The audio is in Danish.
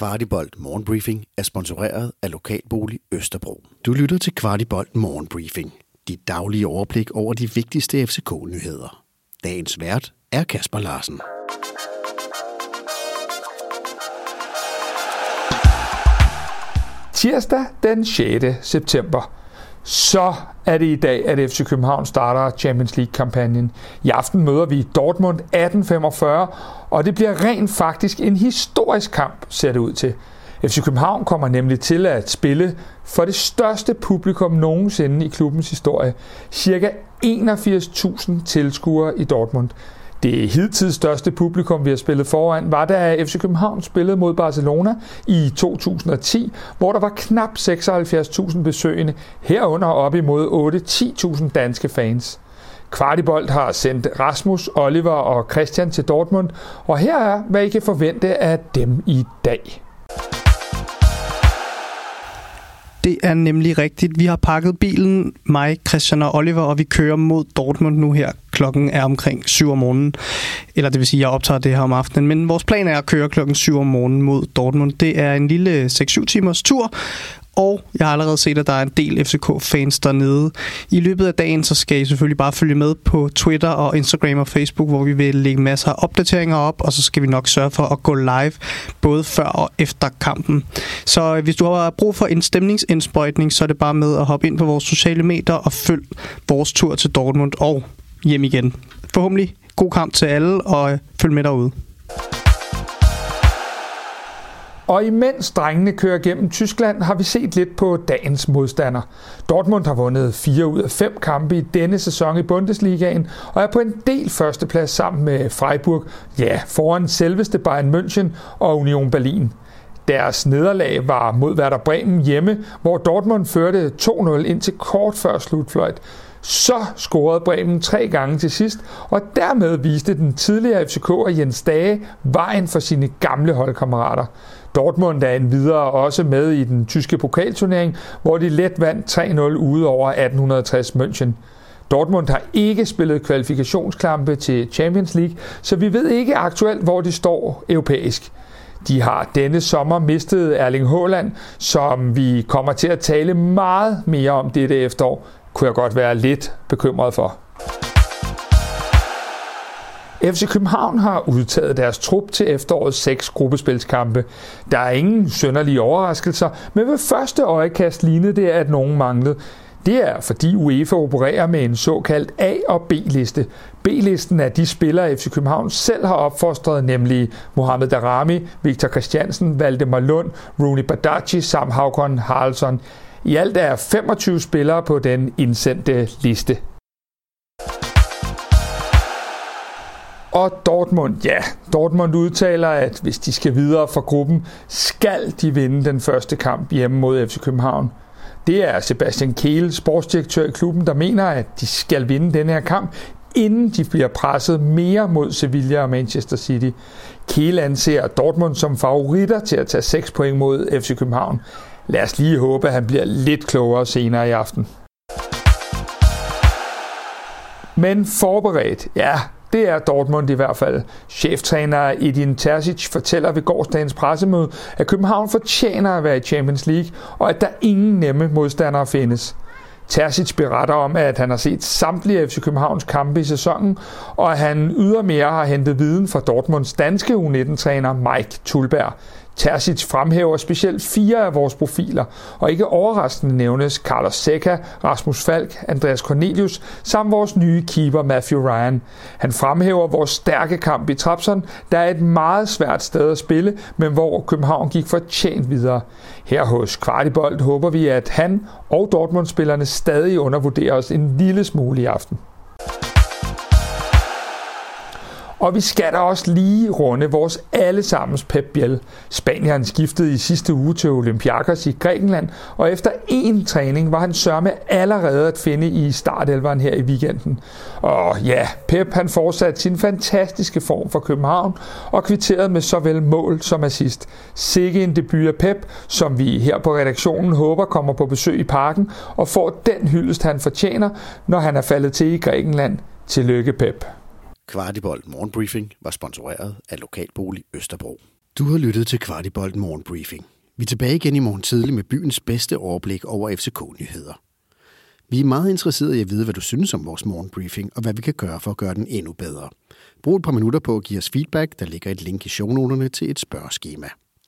Kvartibolt Morgenbriefing er sponsoreret af Lokalbolig Østerbro. Du lytter til Kvartibolt Morgenbriefing. Dit daglige overblik over de vigtigste FCK-nyheder. Dagens vært er Kasper Larsen. Tirsdag den 6. september. Så er det i dag, at FC København starter Champions League-kampagnen. I aften møder vi Dortmund 1845, og det bliver rent faktisk en historisk kamp, ser det ud til. FC København kommer nemlig til at spille for det største publikum nogensinde i klubbens historie. Cirka 81.000 tilskuere i Dortmund. Det hidtil største publikum, vi har spillet foran, var da FC København spillede mod Barcelona i 2010, hvor der var knap 76.000 besøgende, herunder op imod 8-10.000 danske fans. Kvartibolt har sendt Rasmus, Oliver og Christian til Dortmund, og her er, hvad I kan forvente af dem i dag. Det er nemlig rigtigt. Vi har pakket bilen, mig, Christian og Oliver, og vi kører mod Dortmund nu her. Klokken er omkring 7 om morgenen. Eller det vil sige, at jeg optager det her om aftenen. Men vores plan er at køre klokken 7 om morgenen mod Dortmund. Det er en lille 6-7 timers tur, og jeg har allerede set, at der er en del FCK-fans dernede. I løbet af dagen, så skal I selvfølgelig bare følge med på Twitter og Instagram og Facebook, hvor vi vil lægge masser af opdateringer op, og så skal vi nok sørge for at gå live både før og efter kampen. Så øh, hvis du har brug for en stemningsindsprøjtning, så er det bare med at hoppe ind på vores sociale medier og følg vores tur til Dortmund og hjem igen. Forhåbentlig god kamp til alle, og øh, følg med derude. Og imens drengene kører gennem Tyskland, har vi set lidt på dagens modstander. Dortmund har vundet 4 ud af 5 kampe i denne sæson i Bundesligaen, og er på en del førsteplads sammen med Freiburg, ja, foran selveste Bayern München og Union Berlin. Deres nederlag var mod Werder Bremen hjemme, hvor Dortmund førte 2-0 indtil kort før slutfløjt. Så scorede Bremen tre gange til sidst, og dermed viste den tidligere FCK'er Jens Dage vejen for sine gamle holdkammerater. Dortmund er endvidere også med i den tyske pokalturnering, hvor de let vandt 3-0 ude over 1860 München. Dortmund har ikke spillet kvalifikationsklampe til Champions League, så vi ved ikke aktuelt, hvor de står europæisk. De har denne sommer mistet Erling Haaland, som vi kommer til at tale meget mere om dette efterår, kunne jeg godt være lidt bekymret for. FC København har udtaget deres trup til efterårets seks gruppespilskampe. Der er ingen sønderlige overraskelser, men ved første øjekast lignede det, at nogen manglede. Det er fordi UEFA opererer med en såkaldt A- og B-liste. B-listen er de spillere, FC København selv har opfostret, nemlig Mohamed Darami, Victor Christiansen, Valdemar Lund, Rooney Badaci samt Havkon Haraldsson. I alt er 25 spillere på den indsendte liste. Og Dortmund, ja, Dortmund udtaler, at hvis de skal videre fra gruppen, skal de vinde den første kamp hjemme mod FC København. Det er Sebastian Kehl, sportsdirektør i klubben, der mener, at de skal vinde den her kamp, inden de bliver presset mere mod Sevilla og Manchester City. Kehl anser Dortmund som favoritter til at tage 6 point mod FC København. Lad os lige håbe, at han bliver lidt klogere senere i aften. Men forberedt, ja, det er Dortmund i hvert fald. Cheftræner Edin Terzic fortæller ved gårdsdagens pressemøde, at København fortjener at være i Champions League, og at der ingen nemme modstandere findes. Terzic beretter om, at han har set samtlige FC Københavns kampe i sæsonen, og at han ydermere har hentet viden fra Dortmunds danske U19-træner Mike Tulberg. Terzic fremhæver specielt fire af vores profiler, og ikke overraskende nævnes Carlos Seca, Rasmus Falk, Andreas Cornelius samt vores nye keeper Matthew Ryan. Han fremhæver vores stærke kamp i Trapson, der er et meget svært sted at spille, men hvor København gik fortjent videre. Her hos Kvartibold håber vi, at han og Dortmund-spillerne stadig undervurderer os en lille smule i aften. Og vi skal da også lige runde vores allesammens Pep Biel. Spanieren skiftede i sidste uge til Olympiakos i Grækenland, og efter én træning var han sørme allerede at finde i startelveren her i weekenden. Og ja, Pep han fortsatte sin fantastiske form for København og kvitterede med såvel mål som assist. Sikke en debut af Pep, som vi her på redaktionen håber kommer på besøg i parken og får den hyldest han fortjener, når han er faldet til i Grækenland. Tillykke Pep. Kvartibolt Morgenbriefing var sponsoreret af Lokalbolig Østerbro. Du har lyttet til Kvartibolt Morgenbriefing. Vi er tilbage igen i morgen tidlig med byens bedste overblik over FCK-nyheder. Vi er meget interesserede i at vide, hvad du synes om vores morgenbriefing, og hvad vi kan gøre for at gøre den endnu bedre. Brug et par minutter på at give os feedback. Der ligger et link i shownoterne til et spørgeskema.